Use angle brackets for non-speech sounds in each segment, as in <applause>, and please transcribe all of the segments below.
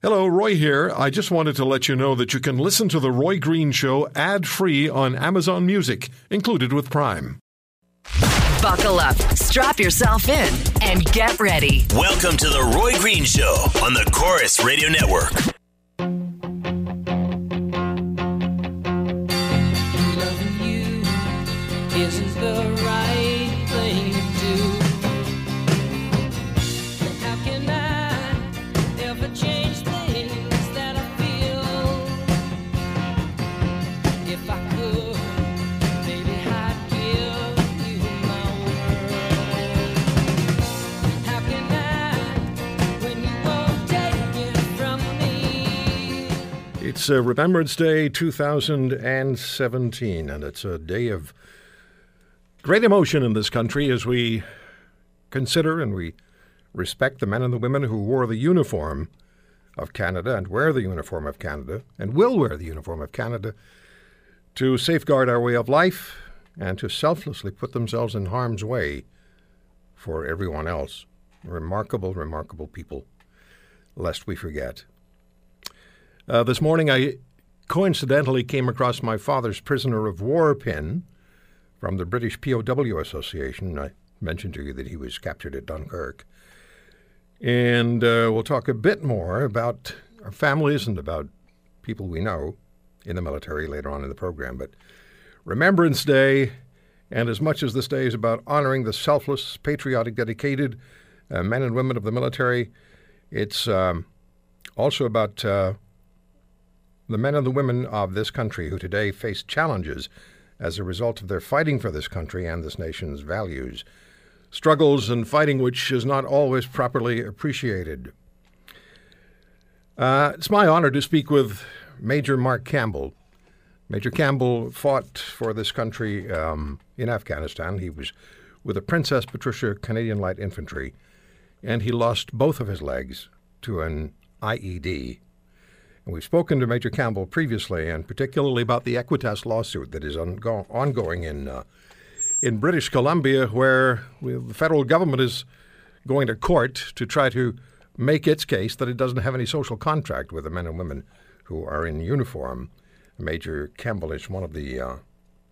Hello, Roy here. I just wanted to let you know that you can listen to The Roy Green Show ad free on Amazon Music, included with Prime. Buckle up, strap yourself in, and get ready. Welcome to The Roy Green Show on the Corus Radio Network. It's uh, Remembrance Day 2017, and it's a day of great emotion in this country as we consider and we respect the men and the women who wore the uniform of Canada and wear the uniform of Canada and will wear the uniform of Canada to safeguard our way of life and to selflessly put themselves in harm's way for everyone else. Remarkable, remarkable people, lest we forget. Uh, this morning, I coincidentally came across my father's prisoner of war pin from the British POW Association. I mentioned to you that he was captured at Dunkirk. And uh, we'll talk a bit more about our families and about people we know in the military later on in the program. But Remembrance Day, and as much as this day is about honoring the selfless, patriotic, dedicated uh, men and women of the military, it's um, also about uh, the men and the women of this country who today face challenges as a result of their fighting for this country and this nation's values. Struggles and fighting which is not always properly appreciated. Uh, it's my honor to speak with Major Mark Campbell. Major Campbell fought for this country um, in Afghanistan. He was with the Princess Patricia Canadian Light Infantry, and he lost both of his legs to an IED. We've spoken to Major Campbell previously, and particularly about the Equitas lawsuit that is ongo- ongoing in uh, in British Columbia, where the federal government is going to court to try to make its case that it doesn't have any social contract with the men and women who are in uniform. Major Campbell is one of the uh,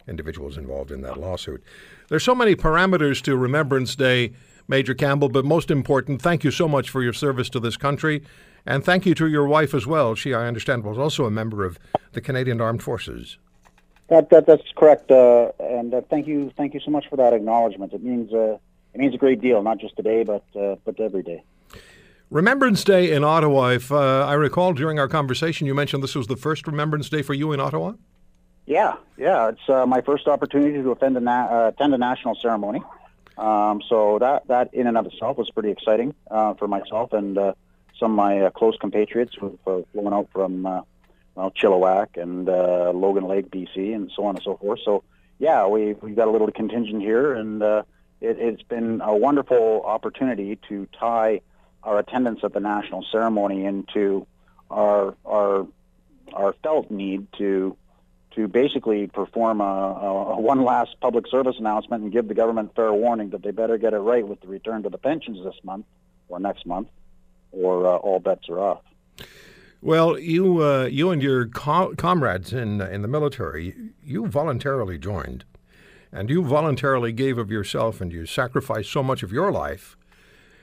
individuals involved in that lawsuit. There's so many parameters to Remembrance Day, Major Campbell, but most important, thank you so much for your service to this country. And thank you to your wife as well. She, I understand, was also a member of the Canadian Armed Forces. That, that that's correct, uh, and uh, thank you, thank you so much for that acknowledgement. It means uh, it means a great deal, not just today, but uh, but every day. Remembrance Day in Ottawa. If uh, I recall during our conversation, you mentioned this was the first Remembrance Day for you in Ottawa. Yeah, yeah, it's uh, my first opportunity to attend a na- uh, attend a national ceremony. Um, so that that in and of itself was pretty exciting uh, for myself and uh, some of my uh, close compatriots who've uh, flown out from uh, well, Chilliwack and uh, Logan Lake, BC, and so on and so forth. So yeah, we we've got a little contingent here, and uh, it, it's been a wonderful opportunity to tie our attendance at the national ceremony into our our our felt need to to basically perform a, a one last public service announcement and give the government fair warning that they better get it right with the return to the pensions this month or next month, or uh, all bets are off. Well, you uh, you and your co- comrades in in the military, you voluntarily joined, and you voluntarily gave of yourself, and you sacrificed so much of your life.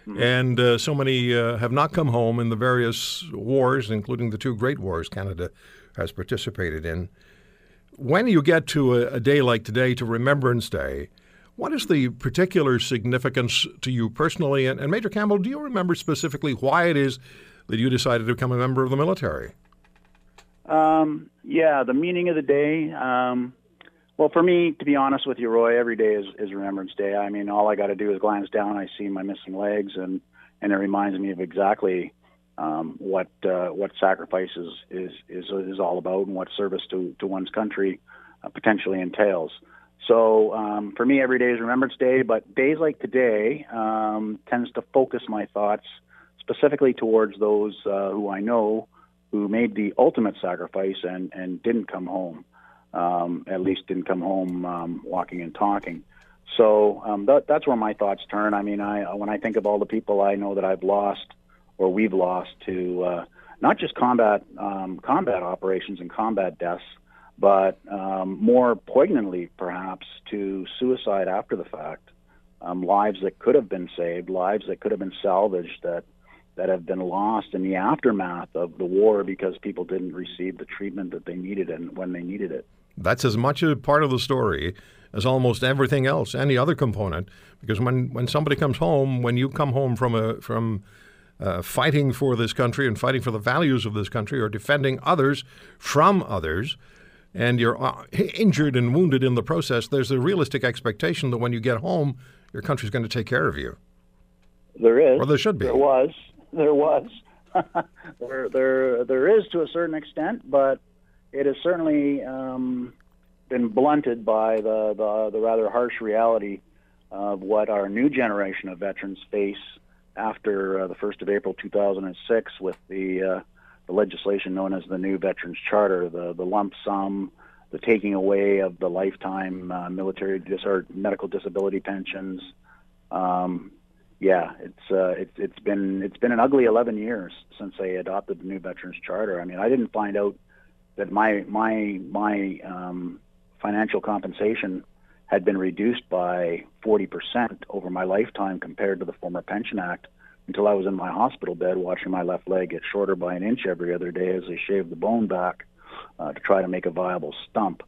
And uh, so many uh, have not come home in the various wars, including the two great wars Canada has participated in. When you get to a, a day like today, to Remembrance Day, what is the particular significance to you personally? And, and Major Campbell, do you remember specifically why it is that you decided to become a member of the military? Um, yeah, the meaning of the day. Um, well, for me, to be honest with you, Roy, every day is, is Remembrance Day. I mean, all I got to do is glance down. I see my missing legs, and and it reminds me of exactly um, what uh, what sacrifice is, is is is all about, and what service to to one's country uh, potentially entails. So um, for me, every day is Remembrance Day, but days like today um, tends to focus my thoughts specifically towards those uh, who I know who made the ultimate sacrifice and and didn't come home um, at least didn't come home um, walking and talking. So um, that, that's where my thoughts turn. I mean, I when I think of all the people I know that I've lost or we've lost to uh, not just combat um, combat operations and combat deaths, but um, more poignantly, perhaps, to suicide after the fact, um, lives that could have been saved, lives that could have been salvaged, that that have been lost in the aftermath of the war because people didn't receive the treatment that they needed and when they needed it. That's as much a part of the story as almost everything else, any other component. Because when, when somebody comes home, when you come home from a from uh, fighting for this country and fighting for the values of this country, or defending others from others, and you're uh, injured and wounded in the process, there's a realistic expectation that when you get home, your country's going to take care of you. There is. Or there should be. There was. There was. <laughs> there, there, there is to a certain extent, but it has certainly um, been blunted by the, the, the rather harsh reality of what our new generation of veterans face after uh, the 1st of April 2006 with the, uh, the legislation known as the new Veterans Charter, the, the lump sum, the taking away of the lifetime uh, military dis- or medical disability pensions. Um, yeah, it's uh, it's it's been it's been an ugly 11 years since they adopted the new Veterans Charter. I mean, I didn't find out that my my my um, financial compensation had been reduced by 40% over my lifetime compared to the former Pension Act until I was in my hospital bed watching my left leg get shorter by an inch every other day as they shaved the bone back uh, to try to make a viable stump.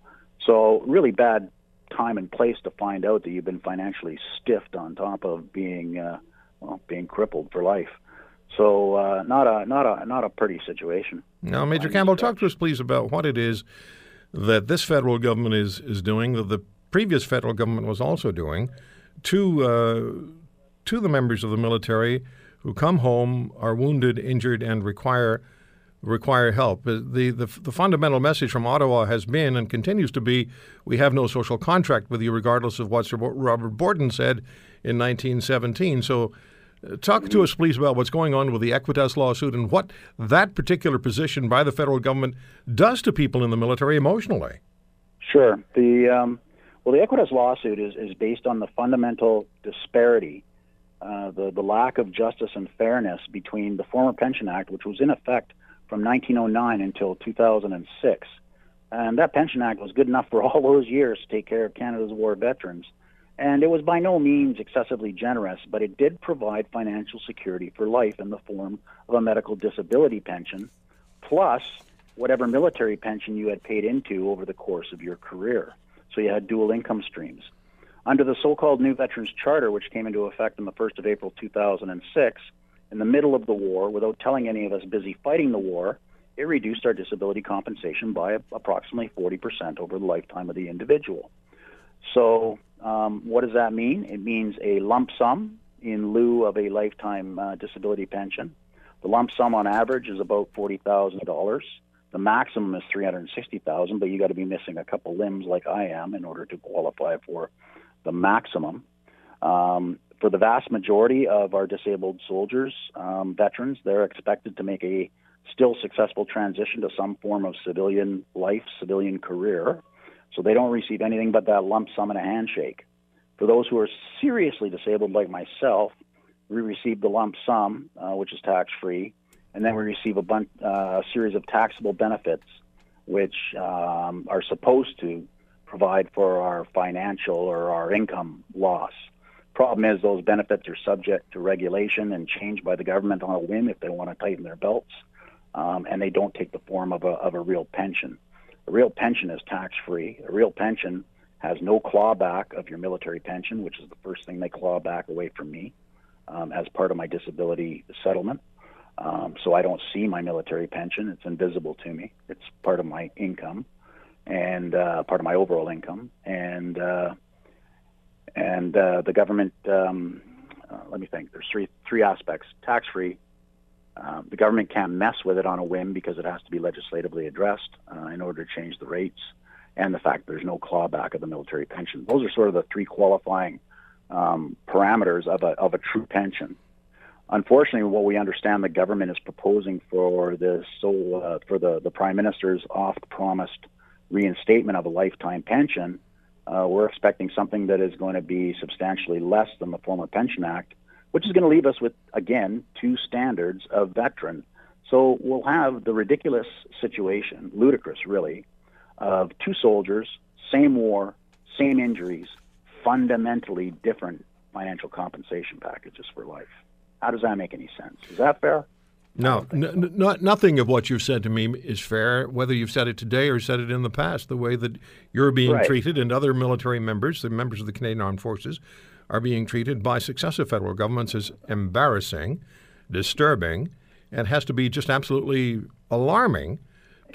So really bad time and place to find out that you've been financially stiffed on top of being uh, well, being crippled for life. So uh, not a not a not a pretty situation. Now, Major Campbell, talk to us, please, about what it is that this federal government is is doing that the previous federal government was also doing to uh, to the members of the military who come home, are wounded, injured, and require require help. Uh, The, the the fundamental message from Ottawa has been and continues to be: we have no social contract with you, regardless of what Sir Robert Borden said in 1917. So. uh, Talk to us, please, about what's going on with the Equitas lawsuit and what that particular position by the federal government does to people in the military emotionally. Sure. The um, well, the Equitas lawsuit is, is based on the fundamental disparity, uh, the the lack of justice and fairness between the former Pension Act, which was in effect from 1909 until 2006, and that Pension Act was good enough for <laughs> all those years to take care of Canada's war veterans. And it was by no means excessively generous, but it did provide financial security for life in the form of a medical disability pension, plus whatever military pension you had paid into over the course of your career. So you had dual income streams. Under the so called New Veterans Charter, which came into effect on the 1st of April 2006, in the middle of the war, without telling any of us busy fighting the war, it reduced our disability compensation by approximately 40% over the lifetime of the individual. So, um, what does that mean? It means a lump sum in lieu of a lifetime uh, disability pension. The lump sum on average is about forty thousand dollars. The maximum is three hundred sixty thousand, but you got to be missing a couple limbs like I am in order to qualify for the maximum. Um, for the vast majority of our disabled soldiers, um, veterans, they're expected to make a still successful transition to some form of civilian life, civilian career. So they don't receive anything but that lump sum and a handshake. For those who are seriously disabled, like myself, we receive the lump sum, uh, which is tax free, and then we receive a, bunch, uh, series of taxable benefits, which um, are supposed to provide for our financial or our income loss. Problem is, those benefits are subject to regulation and change by the government on a whim if they want to tighten their belts, um, and they don't take the form of a, of a real pension. A real pension is tax free. A real pension has no clawback of your military pension, which is the first thing they claw back away from me um, as part of my disability settlement. Um, so I don't see my military pension. It's invisible to me. It's part of my income and uh, part of my overall income. And uh, and uh, the government, um, uh, let me think. There's three three aspects: tax free. Uh, the government can't mess with it on a whim because it has to be legislatively addressed uh, in order to change the rates, and the fact there's no clawback of the military pension. Those are sort of the three qualifying um, parameters of a of a true pension. Unfortunately, what we understand the government is proposing for this so uh, for the the prime minister's oft promised reinstatement of a lifetime pension, uh, we're expecting something that is going to be substantially less than the former Pension Act, which is going to leave us with again two standards of veteran. So we'll have the ridiculous situation, ludicrous really, of two soldiers, same war, same injuries, fundamentally different financial compensation packages for life. How does that make any sense? Is that fair? No, n- n- not, nothing of what you've said to me is fair, whether you've said it today or said it in the past. The way that you're being Right. treated and other military members, the members of the Canadian Armed Forces, are being treated by successive federal governments is embarrassing, disturbing, and has to be just absolutely alarming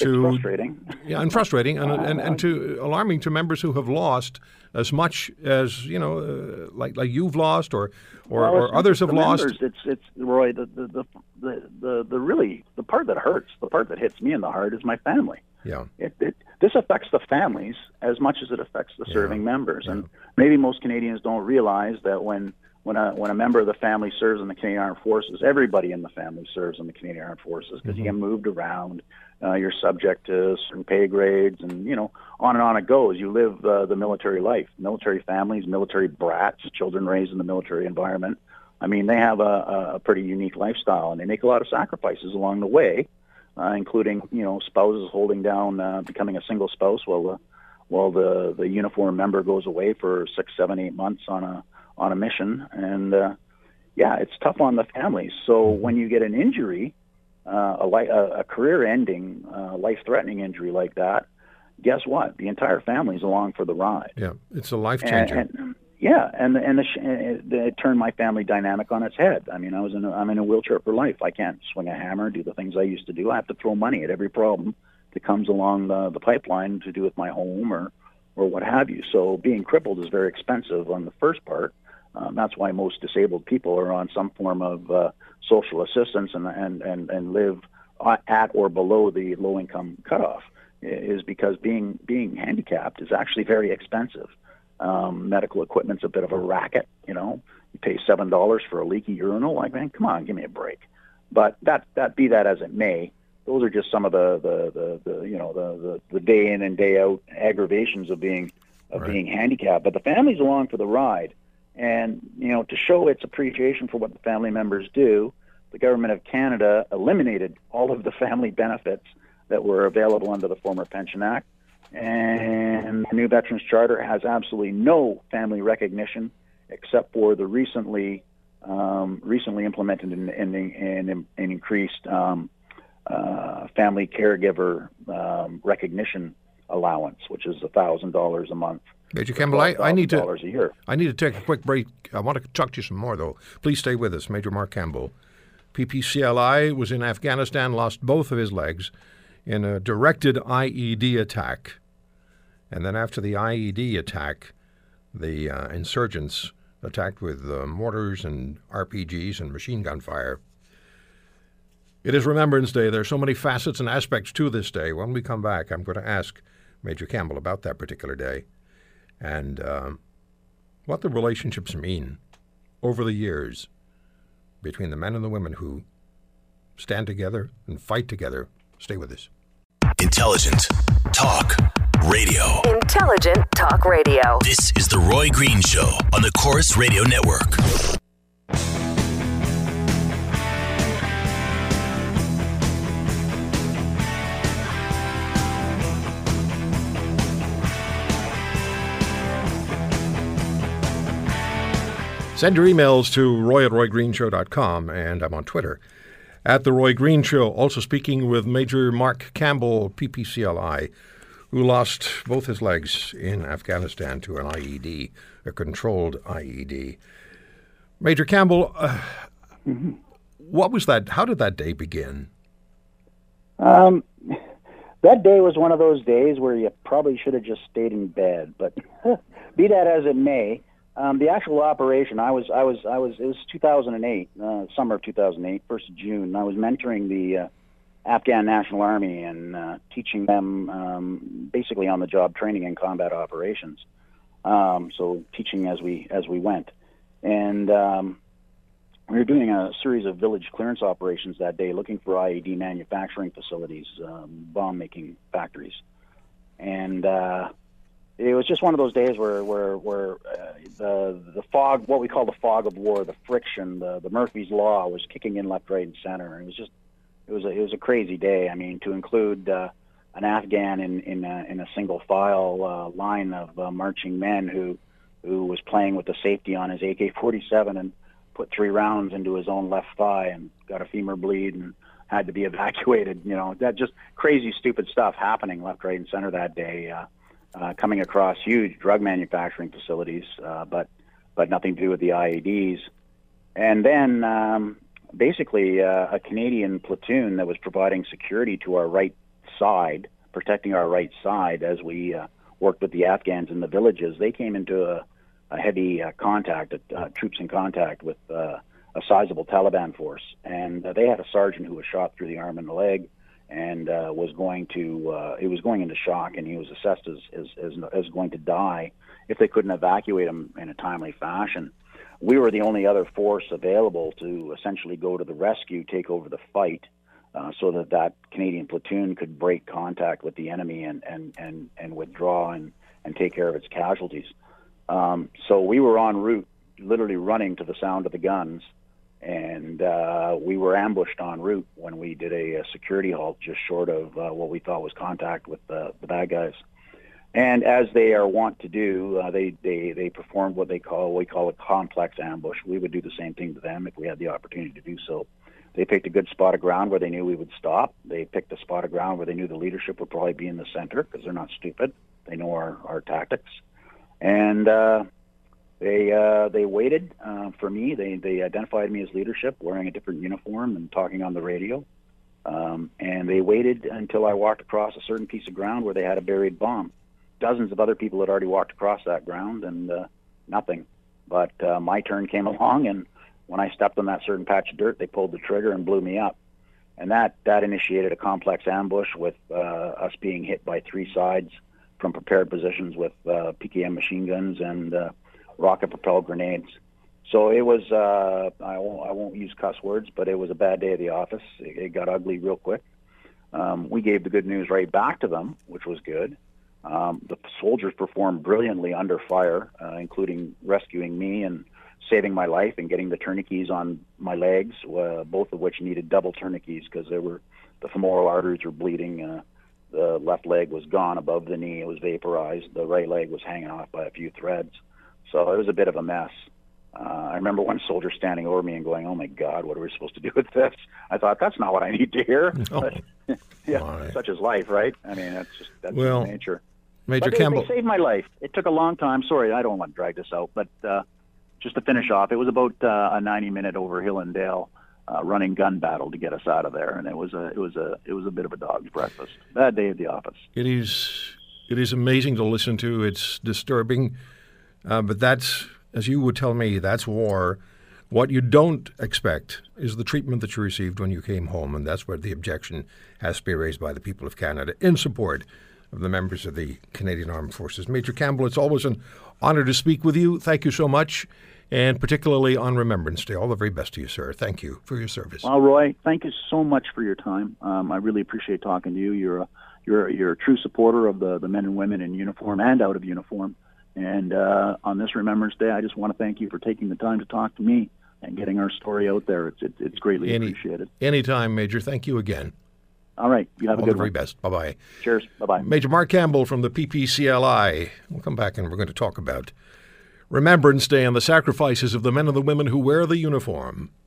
to Frustrating. <laughs> yeah, and frustrating, and, and, and to alarming to members who have lost as much as you know, uh, like like you've lost or or, Well, or others have lost. members, It's it's Roy. The the, the the the the really the part that hurts, the part that hits me in the heart, is my family. Yeah, It, it this affects the families as much as it affects the serving members, and maybe most Canadians don't realize that when when a when a member of the family serves in the Canadian Armed Forces, everybody in the family serves in the Canadian Armed Forces because you get moved around. Uh, you're subject to certain pay grades, and you know on and on it goes. You live uh, the military life. Military families, military brats, children raised in the military environment. I mean, they have a, a pretty unique lifestyle, and they make a lot of sacrifices along the way, uh, including you know spouses holding down, uh, becoming a single spouse while the while the the uniform member goes away for six, seven, eight months on a on a mission, and uh, yeah, it's tough on the families. So when you get an injury, uh, a, li- a, a career-ending, uh, life-threatening injury like that, guess what? The entire family's along for the ride. yeah, it's a life changer. and yeah, and and the, and it turned my family dynamic on its head. I mean, I was in a, I'm in a wheelchair for life. I can't swing a hammer, do the things I used to do. I have to throw money at every problem that comes along the, the pipeline to do with my home or or what have you. So being crippled is very expensive on the first part. Um, that's why most disabled people are on some form of uh, social assistance and and and and live at or below the low income cutoff. Is because being being handicapped is actually very expensive. Um, medical equipment's a bit of a racket. You know, you pay seven dollars for a leaky urinal. Like, man, come on, give me a break. But that that be that as it may, those are just some of the the, the, the you know the, the the day in and day out aggravations of being of Right. being handicapped. But the family's along for the ride, and you know to show its appreciation for what the family members do, the government of Canada eliminated all of the family benefits that were available under the former Pension Act. And the new Veterans Charter has absolutely no family recognition except for the recently um, recently implemented and, and, and, and increased um, uh, family caregiver um, recognition allowance, which is thousand dollars a month. Major Campbell, I, I need to a year. I need to take a quick break. I want to talk to you some more, though. Please stay with us, Major Mark Campbell. PPCLI was in Afghanistan, lost both of his legs in a directed IED attack. And then after the IED attack, the uh, insurgents attacked with uh, mortars and RPGs and machine gun fire. It is Remembrance Day. There are so many facets and aspects to this day. When we come back, I'm going to ask Major Campbell about that particular day and um, what the relationships mean over the years between the men and the women who stand together and fight together. Stay with us. Intelligent talk radio. Intelligent Talk Radio. This is the Roy Green Show on the Corus Radio Network. Send your emails to roy at roygreenshow.com, and I'm on Twitter at The Roy Green Show. Also speaking with Major Mark Campbell, PPCLI, who lost both his legs in Afghanistan to an IED, a controlled IED. Major Campbell, uh, what was that? How did that day begin? Um, that day was one of those days where you probably should have just stayed in bed. But <laughs> be that as it may, um, the actual operation, I was, I was, I was. It was 2008, uh, summer of 2008, first of June. I was mentoring the uh, Afghan National Army and uh, teaching them um, basically on-the-job training in combat operations. Um, so teaching as we as we went, and um, we were doing a series of village clearance operations that day, looking for IED manufacturing facilities, um, bomb making factories, and uh, it was just one of those days where where where uh, the the fog, what we call the fog of war, the friction, the the Murphy's law was kicking in left, right, and center, it was just it was a it was a crazy day. I mean, to include uh, an Afghan in in a, in a single file uh, line of uh, marching men who who was playing with the safety on his AK-47 and put three rounds into his own left thigh and got a femur bleed and had to be <laughs> evacuated. You know, that just crazy, stupid stuff happening left, right, and center that day. Uh, uh, coming across huge drug manufacturing facilities, uh, but but nothing to do with the IEDs. And then um, basically uh, a Canadian platoon that was providing security to our right side, protecting our right side as we uh, worked with the Afghans in the villages. They came into a, a heavy uh, contact, uh, troops in contact with a sizable Taliban force, and they had a sergeant who was shot through the arm and the leg, and uh, was going to uh, he was going into shock, and he was assessed as, as as as going to die if they couldn't evacuate him in a timely fashion. We were the only other force available to essentially go to the rescue, take over the fight, uh, so that that Canadian platoon could break contact with the enemy and and and, and withdraw and and take care of its casualties. Um, so we were en route, literally running to the sound of the guns, and uh, we were ambushed en route when we did a, a security halt just short of uh, what we thought was contact with the, the bad guys. And as they are wont to do, uh, they, they they performed what they call we call a complex ambush. We would do the same thing to them if we had the opportunity to do so. They picked a good spot of ground where they knew we would stop. They picked a spot of ground where they knew the leadership would probably be in the center because they're not stupid. They know our, our tactics, and uh, they uh, they waited uh, for me. They they identified me as leadership, wearing a different uniform and talking on the radio. Um, and they waited until I walked across a certain piece of ground where they had a buried bomb. Dozens of other people had already walked across that ground, and uh, nothing. But uh, my turn came along, and when I stepped on that certain patch of dirt, they pulled the trigger and blew me up. And that that initiated a complex ambush with uh, us being hit by three sides from prepared positions with uh, PKM machine guns and uh, rocket-propelled grenades. So it was, uh, I, won't, I won't use cuss words, but it was a bad day at the office. It, it got ugly real quick. Um, we gave the good news right back to them, which was good. Um, the soldiers performed brilliantly under fire, uh, including rescuing me and saving my life and getting the tourniquets on my legs, uh, both of which needed double tourniquets because they were the femoral arteries were bleeding. Uh, the left leg was gone above the knee; it was vaporized. The right leg was hanging off by a few threads. So it was a bit of a mess. Uh, I remember one soldier standing over me and going, "Oh my God, what are we supposed to do with this?" I thought that's not what I need to hear. But, <laughs> yeah, My. such is life, right? I mean, that's just that's Well, just nature. Major But Campbell. they saved my life. It took a long time. Sorry, I don't want to drag this out, but uh, just to finish off, it was about uh, a 90-minute over hill and dale uh, running gun battle to get us out of there, and it was a it was a it was a bit of a dog's breakfast. Bad day at the office. It is it is amazing to listen to. It's disturbing, uh, but that's as you would tell me, that's war. What you don't expect is the treatment that you received when you came home, and that's where the objection has to be raised by the people of Canada in support of the members of the Canadian Armed Forces. Major Campbell, it's always an honor to speak with you. Thank you so much, and particularly on Remembrance Day. All the very best to you, sir. Thank you for your service. Well, Roy, thank you so much for your time. Um, I really appreciate talking to you. You're a you're you're a true supporter of the the men and women in uniform and out of uniform. And uh, on this Remembrance Day, I just want to thank you for taking the time to talk to me and getting our story out there. It's it's, it's greatly Any- appreciated. Anytime, Major. Thank you again. All right, you have a All the good very one. best. Bye bye. Cheers. Bye bye. Major Mark Campbell from the PPCLI. We'll come back and we're going to talk about Remembrance Day and the sacrifices of the men and the women who wear the uniform.